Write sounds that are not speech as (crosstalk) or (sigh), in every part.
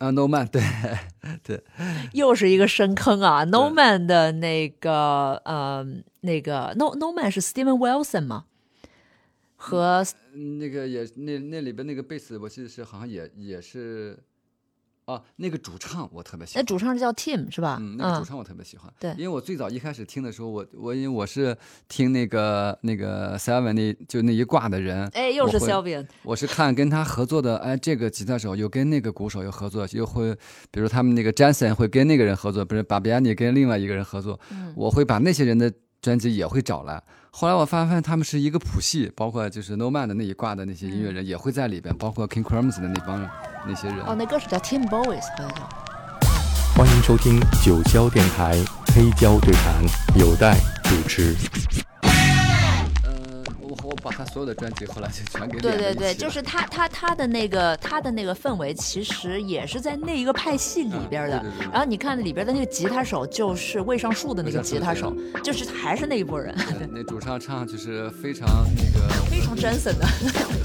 啊，No Man，对对，又是一个深坑啊！No Man 的那个呃，那个 No No Man 是 Steven Wilson 吗？和那个也那那里边那个贝斯，我记得是好像也也是。啊，那个主唱我特别喜欢。那主唱是叫 Tim 是吧？嗯，那个主唱我特别喜欢。对，因为我最早一开始听的时候，我我因为我是听那个那个 Seven 那就那一挂的人。哎，又是 Seven。我是看跟他合作的，哎，这个吉他手又跟那个鼓手又合作，又会比如他们那个 Jason 会跟那个人合作，不是 Babiani 跟另外一个人合作。嗯。我会把那些人的专辑也会找来。后来我发现他们是一个谱系，包括就是 No Man 的那一挂的那些音乐人也会在里边，包括 King Crimson 的那帮那些人。哦，那歌手叫 Tim Boys，好像叫。欢迎收听九霄电台黑胶对谈，有待主持。我把他所有的专辑后来就全给对对对，就是他他他的那个他的那个氛围，其实也是在那一个派系里边的。然后你看里边的那个吉他手，就是未上树的那个吉他手，就是还是那一拨人。(laughs) 那主唱唱就是非常那个非常 Jason 的，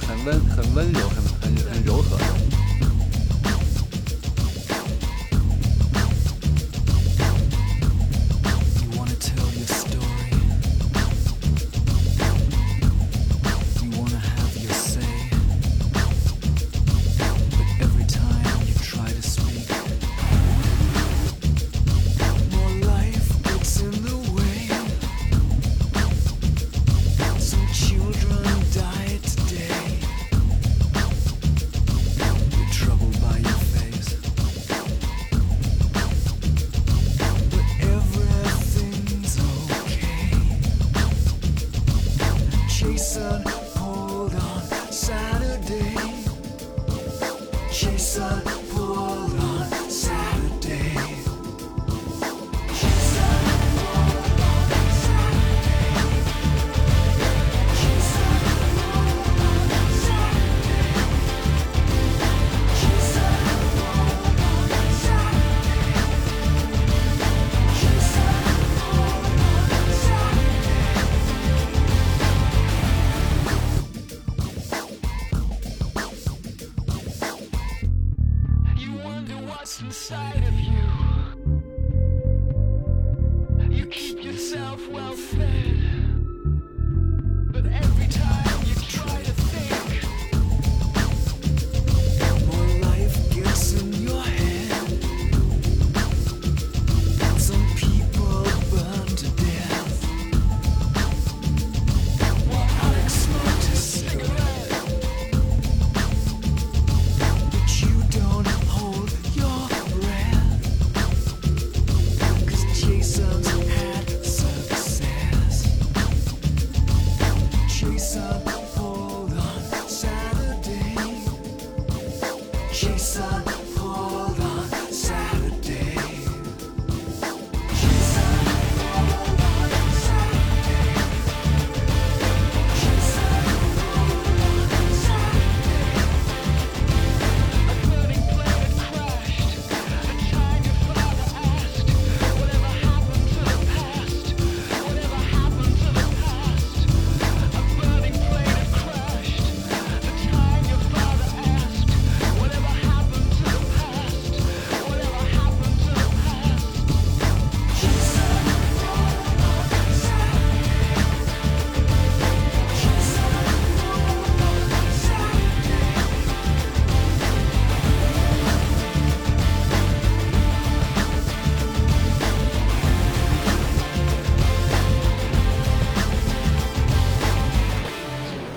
很温很温柔，很很很柔和。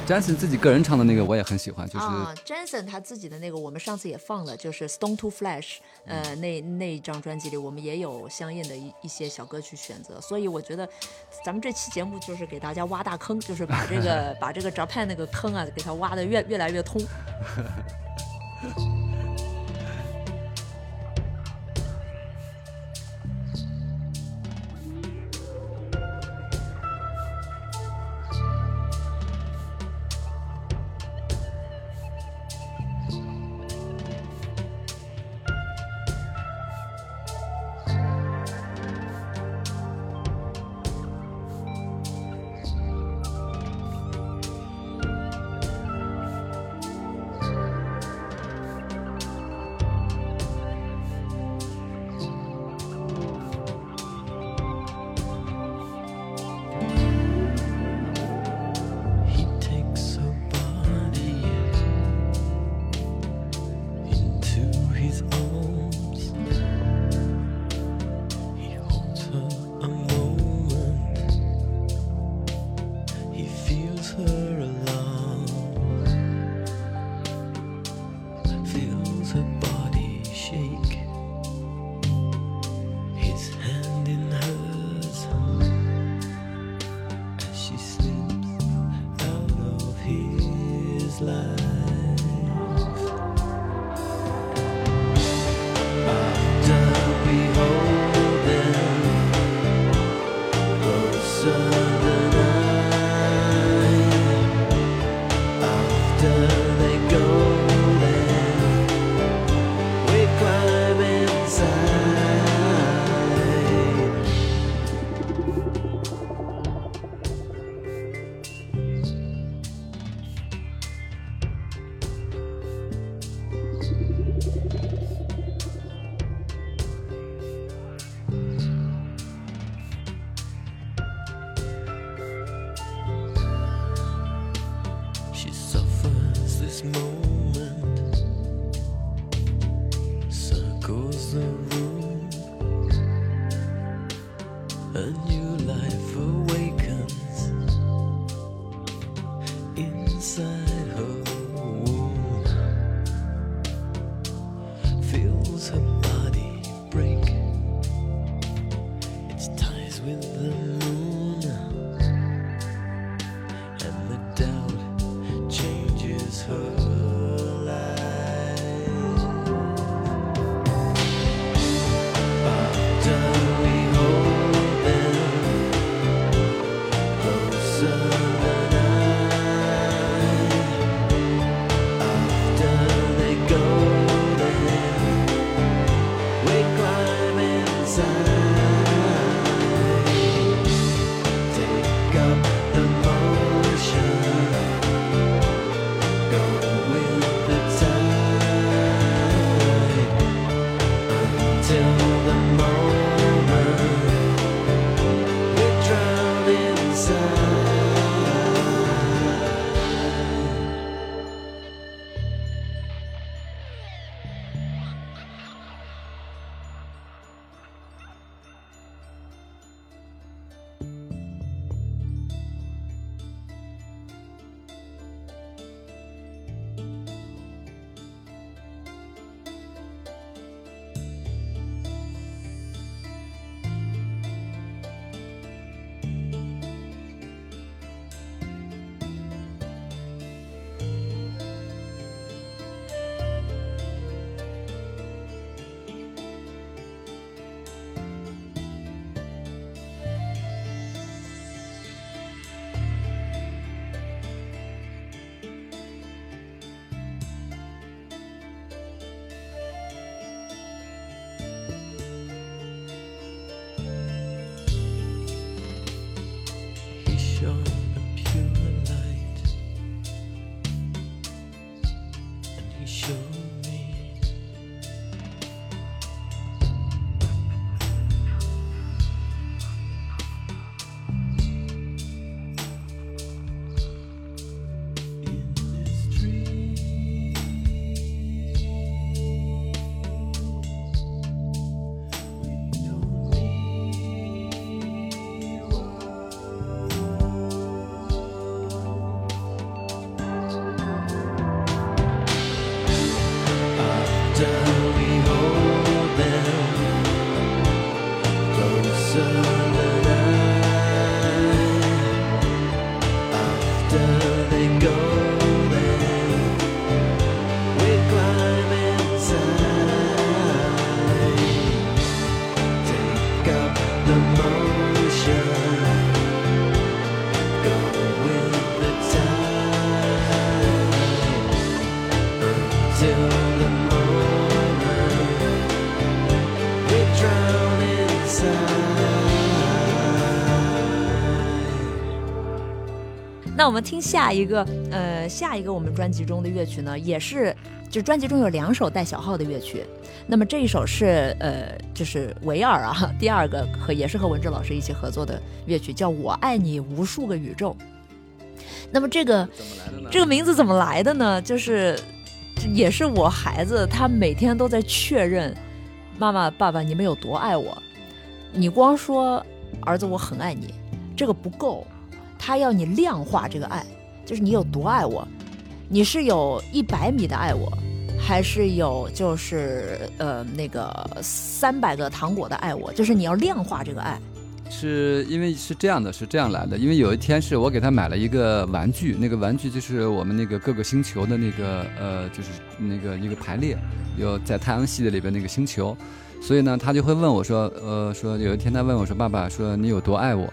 Jason 自己个人唱的那个我也很喜欢，就是 Jason 他自己的那个，我们上次也放了，就是 Stone to Flash 呃，那那一张专辑里，我们也有相应的一一些小歌曲选择，所以我觉得咱们这期节目就是给大家挖大坑，就是把这个 (laughs) 把这个 Japan 那个坑啊，给它挖的越越来越通。(laughs) (laughs) 我们听下一个，呃，下一个我们专辑中的乐曲呢，也是就专辑中有两首带小号的乐曲。那么这一首是呃，就是维尔啊，第二个和也是和文志老师一起合作的乐曲，叫《我爱你无数个宇宙》。那么这个？这个名字怎么来的呢？就是也是我孩子，他每天都在确认妈妈、爸爸你们有多爱我。你光说儿子我很爱你，这个不够，他要你量化这个爱，就是你有多爱我。你是有一百米的爱我，还是有就是呃那个三百个糖果的爱我？就是你要量化这个爱。是因为是这样的，是这样来的。因为有一天是我给他买了一个玩具，那个玩具就是我们那个各个星球的那个呃，就是那个一个排列，有在太阳系的里边那个星球，所以呢，他就会问我说，呃，说有一天他问我说，爸爸说你有多爱我？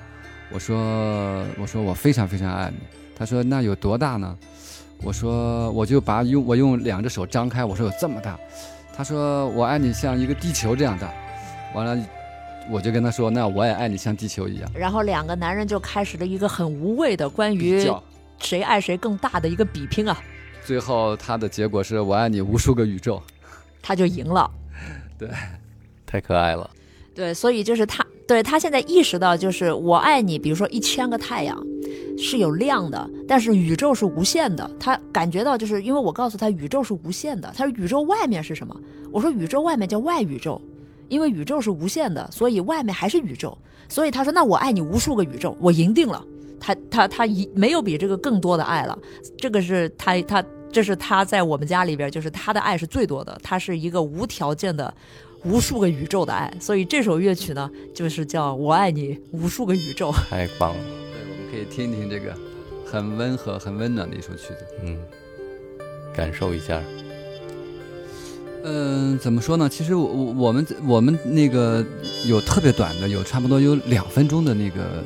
我说我说我非常非常爱你。他说那有多大呢？我说我就把用我用两只手张开，我说有这么大。他说我爱你像一个地球这样大。完了。我就跟他说：“那我也爱你，像地球一样。”然后两个男人就开始了一个很无谓的关于谁爱谁更大的一个比拼啊。最后他的结果是我爱你无数个宇宙，他就赢了。对，太可爱了。对，所以就是他，对他现在意识到，就是我爱你，比如说一千个太阳是有量的，但是宇宙是无限的。他感觉到，就是因为我告诉他宇宙是无限的，他说宇宙外面是什么？我说宇宙外面叫外宇宙。因为宇宙是无限的，所以外面还是宇宙。所以他说：“那我爱你无数个宇宙，我赢定了。”他他他一没有比这个更多的爱了。这个是他他这是他在我们家里边，就是他的爱是最多的。他是一个无条件的无数个宇宙的爱。所以这首乐曲呢，就是叫我爱你无数个宇宙。(laughs) 太棒了！对，我们可以听一听这个很温和、很温暖的一首曲子。嗯，感受一下。嗯，怎么说呢？其实我我我们我们那个有特别短的，有差不多有两分钟的那个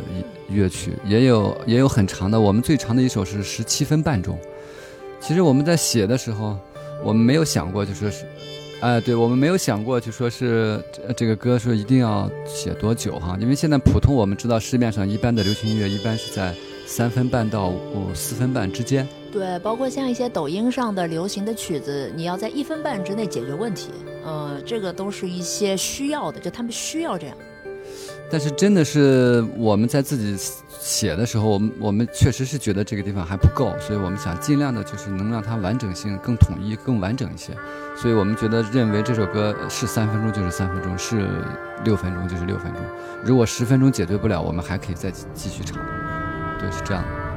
乐曲，也有也有很长的。我们最长的一首是十七分半钟。其实我们在写的时候，我们没有想过就说是，哎，对我们没有想过就说是这个歌说一定要写多久哈？因为现在普通我们知道市面上一般的流行音乐一般是在三分半到五四分半之间。对，包括像一些抖音上的流行的曲子，你要在一分半之内解决问题，呃，这个都是一些需要的，就他们需要这样。但是真的是我们在自己写的时候，我们我们确实是觉得这个地方还不够，所以我们想尽量的就是能让它完整性更统一、更完整一些。所以我们觉得认为这首歌是三分钟就是三分钟，是六分钟就是六分钟。如果十分钟解决不了，我们还可以再继续唱。对，是这样的。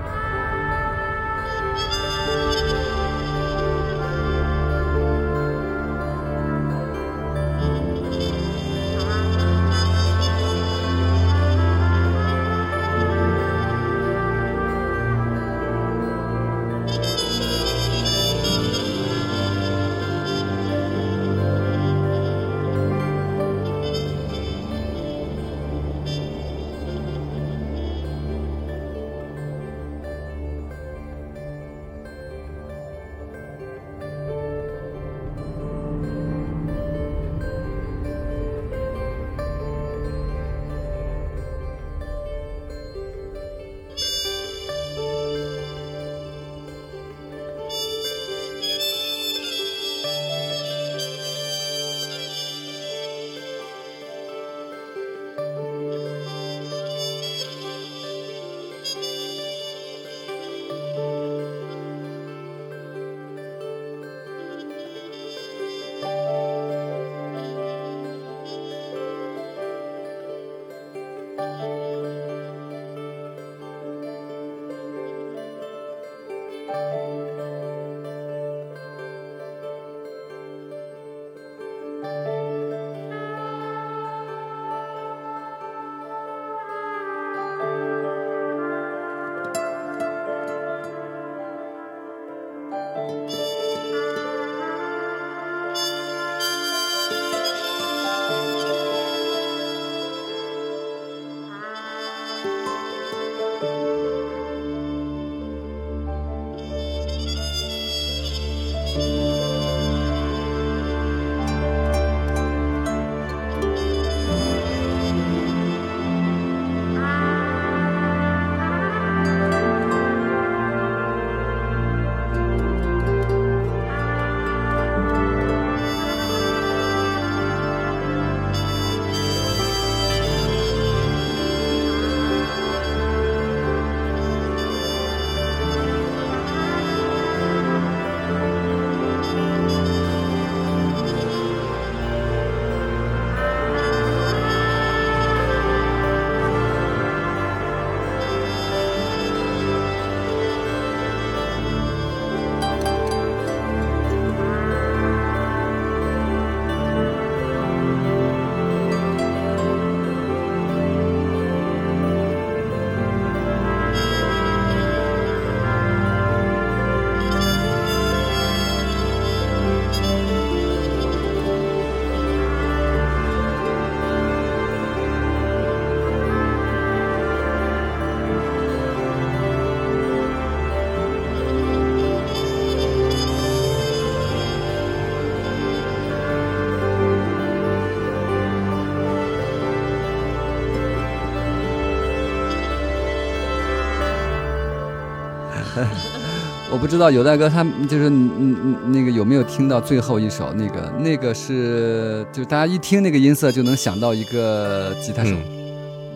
我不知道有大哥他就是嗯嗯那个有没有听到最后一首那个那个是就大家一听那个音色就能想到一个吉他手，嗯。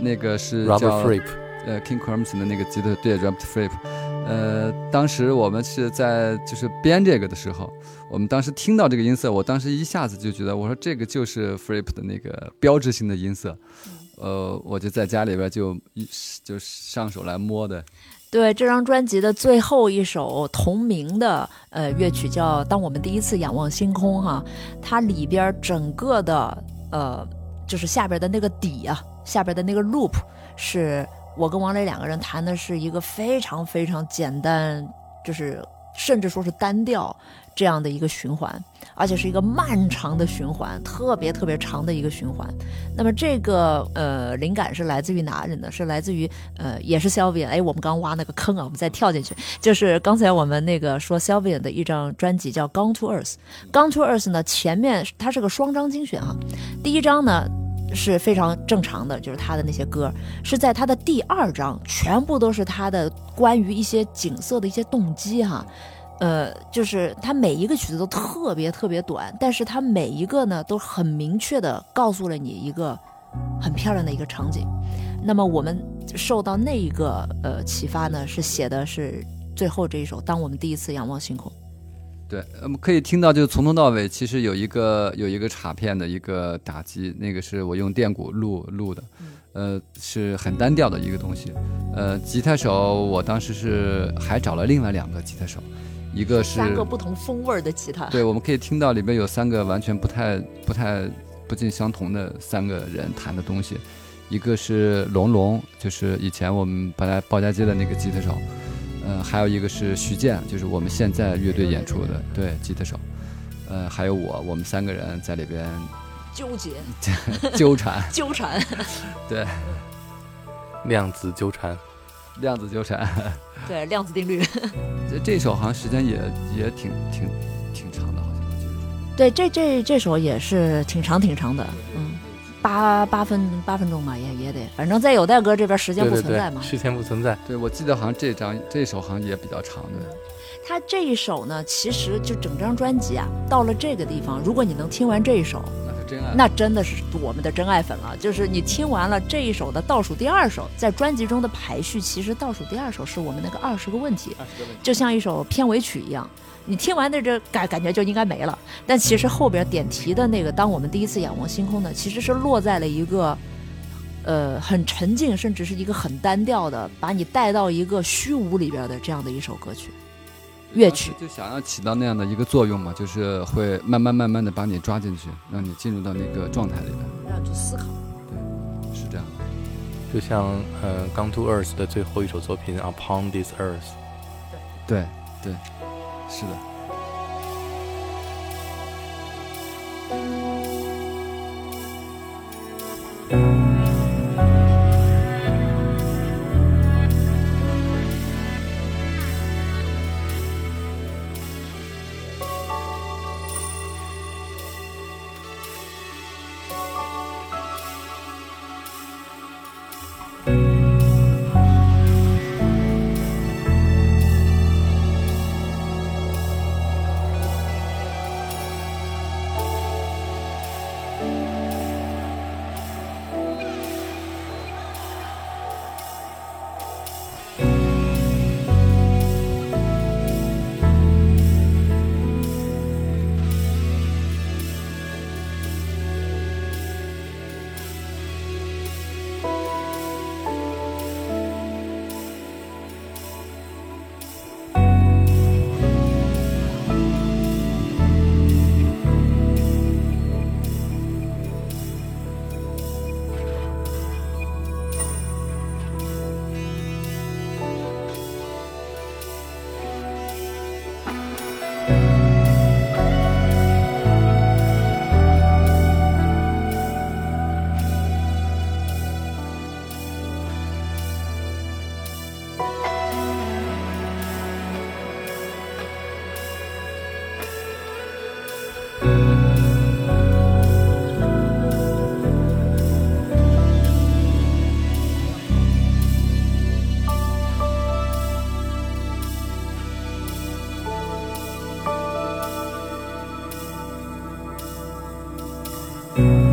那个是叫，Robert Fripp，呃 King Crimson 的那个吉他对 Robert Fripp，呃，当时我们是在就是编这个的时候，我们当时听到这个音色，我当时一下子就觉得，我说这个就是 Fripp 的那个标志性的音色，呃，我就在家里边就一就上手来摸的，对这张专辑的最后一首同名的呃乐曲叫《当我们第一次仰望星空》哈，它里边整个的呃就是下边的那个底啊，下边的那个 loop 是我跟王磊两个人弹的是一个非常非常简单，就是甚至说是单调这样的一个循环，而且是一个漫长的循环，特别特别长的一个循环。那么这个呃灵感是来自于哪里呢？是来自于呃也是 Sylvian，哎，我们刚挖那个坑啊，我们再跳进去，就是刚才我们那个说 Sylvian 的一张专辑叫《Gone to Earth》，《Gone to Earth》呢前面它是个双张精选啊，第一张呢。是非常正常的，就是他的那些歌是在他的第二章，全部都是他的关于一些景色的一些动机哈，呃，就是他每一个曲子都特别特别短，但是他每一个呢都很明确的告诉了你一个很漂亮的一个场景。那么我们受到那一个呃启发呢，是写的是最后这一首《当我们第一次仰望星空》。对，我们可以听到，就是从头到尾，其实有一个有一个镲片的一个打击，那个是我用电鼓录录的，呃，是很单调的一个东西。呃，吉他手我当时是还找了另外两个吉他手，一个是三个不同风味儿的吉他。对，我们可以听到里边有三个完全不太不太不尽相同的三个人弹的东西，一个是龙龙，就是以前我们本来鲍家街的那个吉他手，呃，还有一个是徐健，就是我们现在乐队演出的对吉他手，呃，还有我，我们三个人在里边纠结、纠缠，纠缠，(laughs) 对，量子纠缠，量子纠缠。(laughs) 对量子定律。(laughs) 这这首好像时间也也挺挺挺长的，好像我记得。对，这这这首也是挺长挺长的，嗯，八八分八分钟吧，也也得，反正在有代哥这边时间不存在嘛。对，时间不存在，对，我记得好像这张这首好像也比较长的。他这一首呢，其实就整张专辑啊，到了这个地方，如果你能听完这一首，真爱。那真的是我们的真爱粉了。就是你听完了这一首的倒数第二首，在专辑中的排序，其实倒数第二首是我们那个二十个问题，就像一首片尾曲一样。你听完的这感感觉就应该没了，但其实后边点题的那个，当我们第一次仰望星空呢，其实是落在了一个，呃，很沉静，甚至是一个很单调的，把你带到一个虚无里边的这样的一首歌曲。乐曲就想要起到那样的一个作用嘛，就是会慢慢慢慢的把你抓进去，让你进入到那个状态里面，让你去思考。对是这样。就像呃《Gone to Earth》的最后一首作品《Upon This Earth》，对对对，是的。嗯，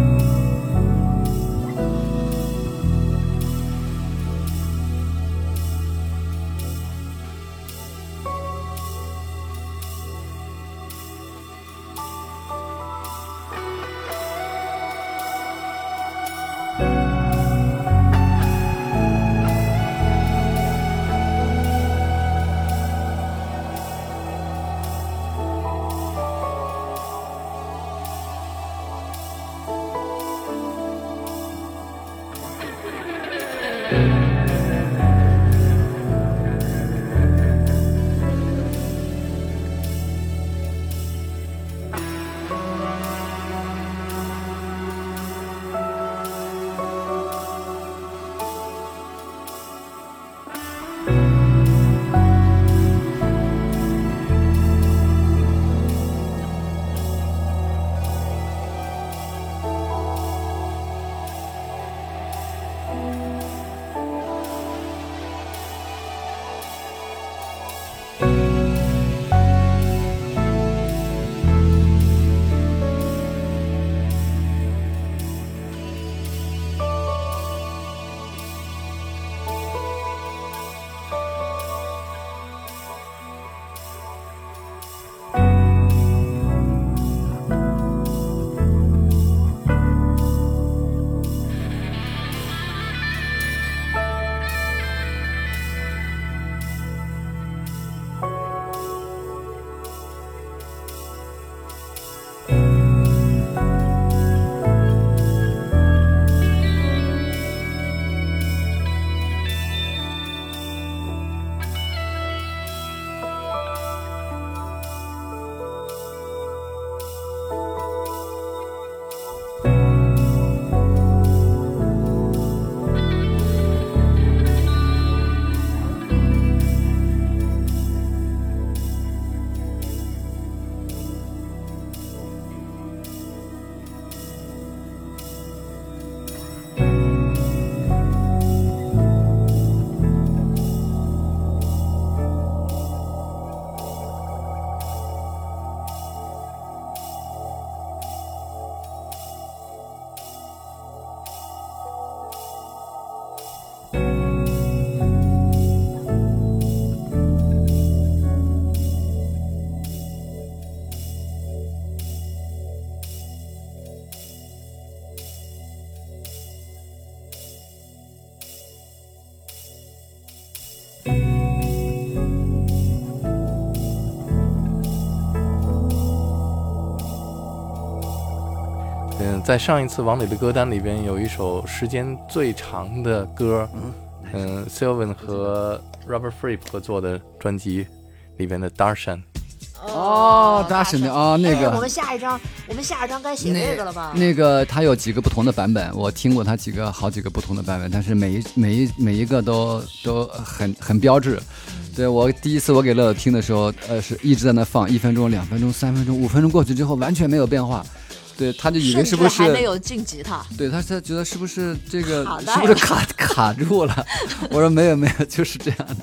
在上一次王磊的歌单里边有一首时间最长的歌，嗯 s y l v a n 和 Robert Fripp 合作的专辑里边的 Darshan。哦，Darshan 的哦那个哎我们下一张，我们下一张该写那个了吧？那个他有几个不同的版本，我听过他几个好几个不同的版本，但是每一每一每一个都都很很标志。对我第一次我给乐乐听的时候，呃，是一直在那放一分钟、两分钟、三分钟、五分钟过去之后完全没有变化，对，他就以为是不是还没有晋级他？对，他他觉得是不是这个是不是卡卡住了？我说没有没有，就是这样的。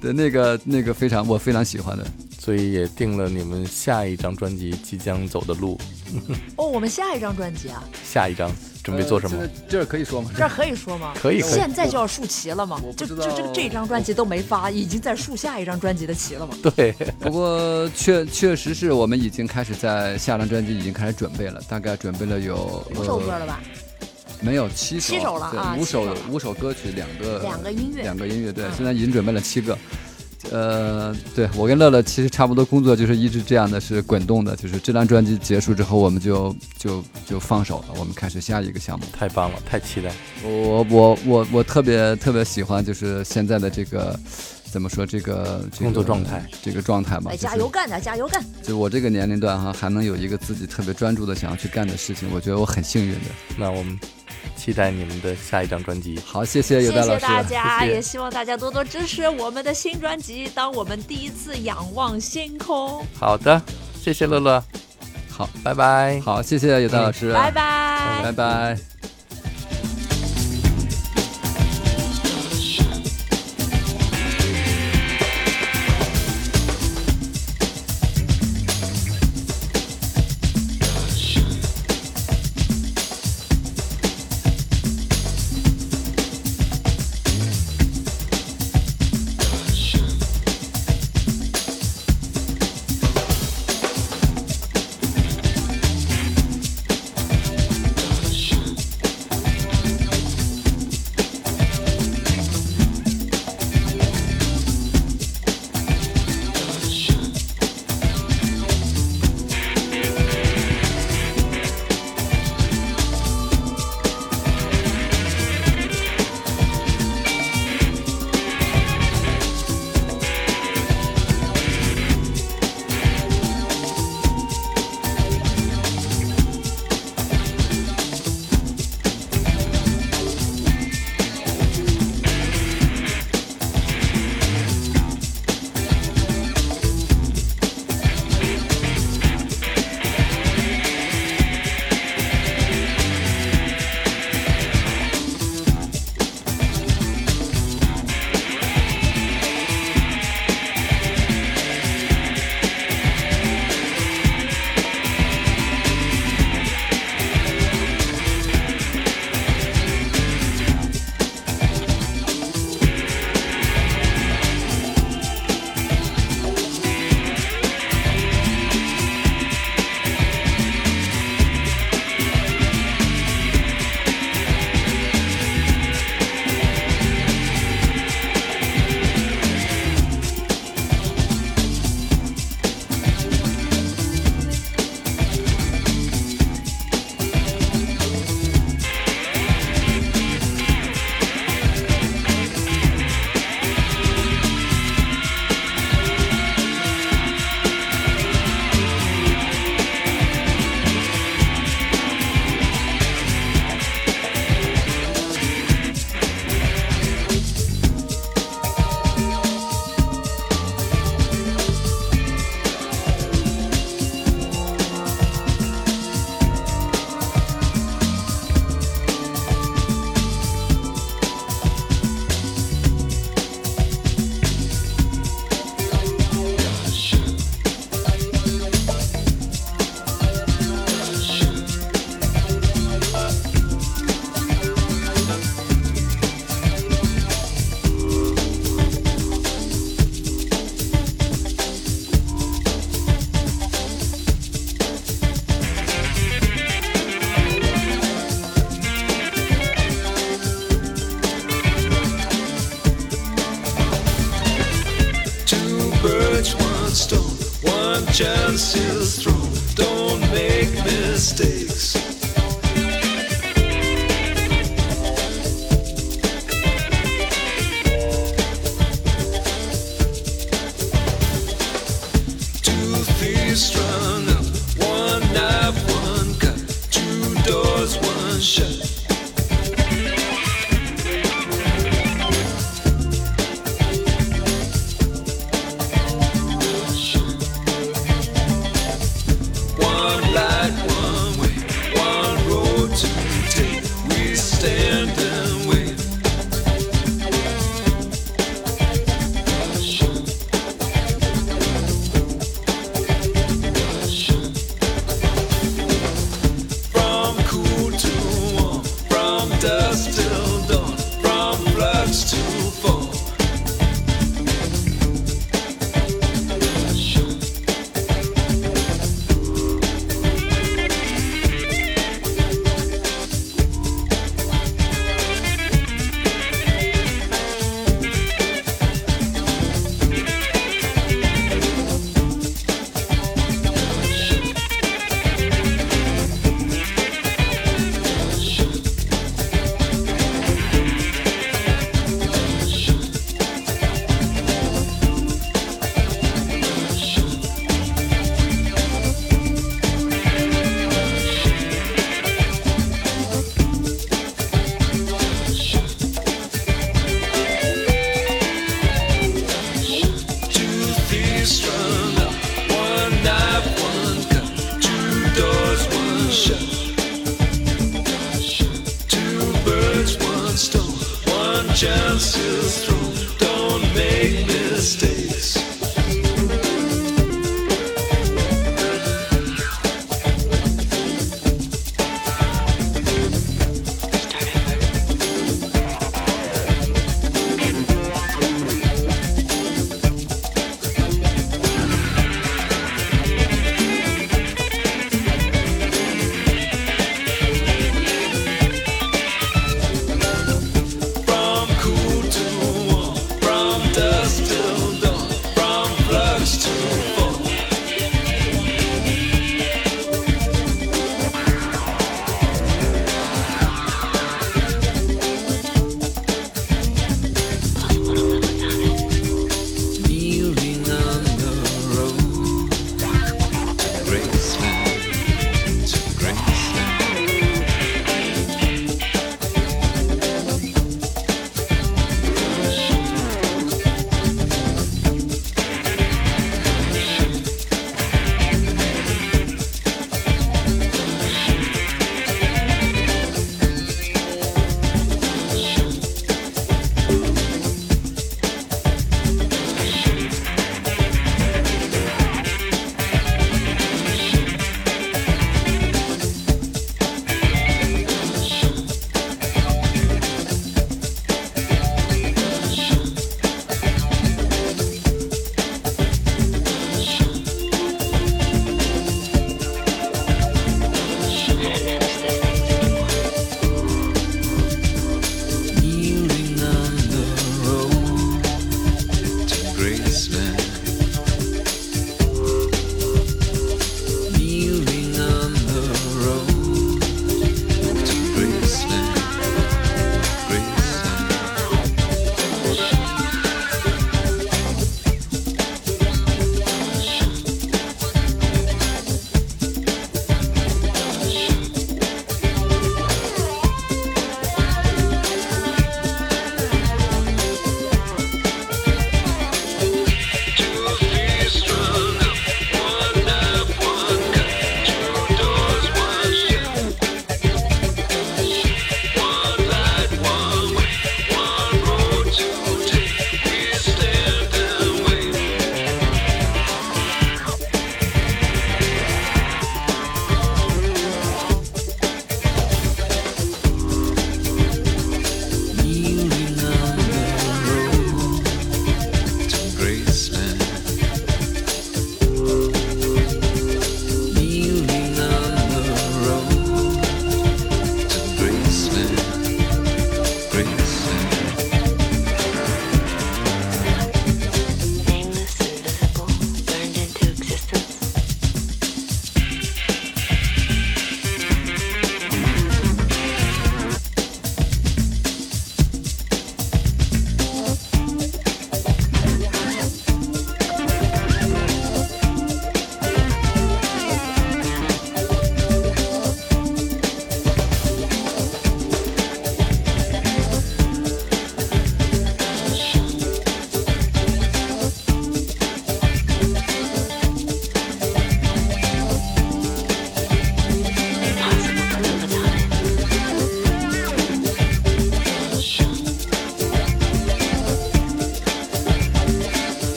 对，那个那个非常我非常喜欢的。所以也定了你们下一张专辑即将走的路。(laughs) 哦，我们下一张专辑啊，下一张准备做什么？呃这可以说吗？这儿可以说吗？可以可以现在就要竖旗了吗就就这个这张专辑都没发，已经在竖下一张专辑的旗了吗？(laughs) 对，不过确确实是我们已经开始在下张专辑已经开始准备了，大概准备了有五首歌呃了吧？没有七首，七首了啊五首五首歌曲，两个两个音乐两个音乐，对嗯，现在已经准备了七个。呃，对我跟乐乐其实差不多，工作就是一直这样的，是滚动的。就是这张专辑结束之后，我们就就就放手了，我们开始下一个项目。太棒了，太期待。我我我我特别特别喜欢，就是现在的这个怎么说这个这个工作状态，这个状态吧。哎，加油干的，加油干！就我这个年龄段哈，还能有一个自己特别专注的想要去干的事情，我觉得我很幸运的。那我们期待你们的下一张专辑。好，谢谢谢谢有戴老师，谢谢大家，谢谢也希望大家多多支持我们的新专辑。当我们第一次仰望星空，好的，谢谢乐乐，好，拜拜。好，谢谢有戴老师，拜拜。拜拜。「touch one stone, one chance is thrown. Don't make mistakes.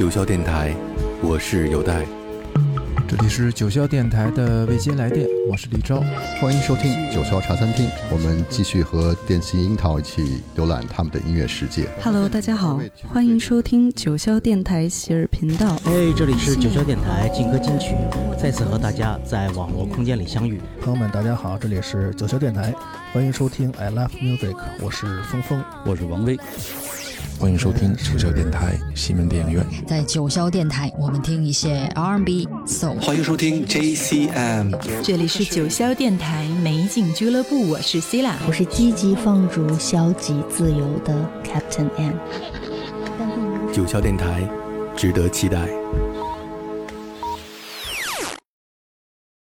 九霄电台，我是有代。这里是九霄电台的未接来电，我是李昭。欢迎收听九霄茶餐厅，我们继续和电信樱桃一起浏览他们的音乐世界。Hello，大家好，欢迎收听九霄电台喜儿频道。哎，这里是九霄电台劲歌金曲，再次和大家在网络空间里相遇。朋友们，大家好，这里是九霄电台，欢迎收听 I Love Music，我是峰峰，我是王威。欢迎收听九霄电台西门电影院。在九霄电台，我们听一些 R&B、Soul。欢迎收听 JCM，这里是九霄电台美景俱乐部，我是 C 啦，我是积极放逐、消极自由的 Captain M。九霄电台，值得期待。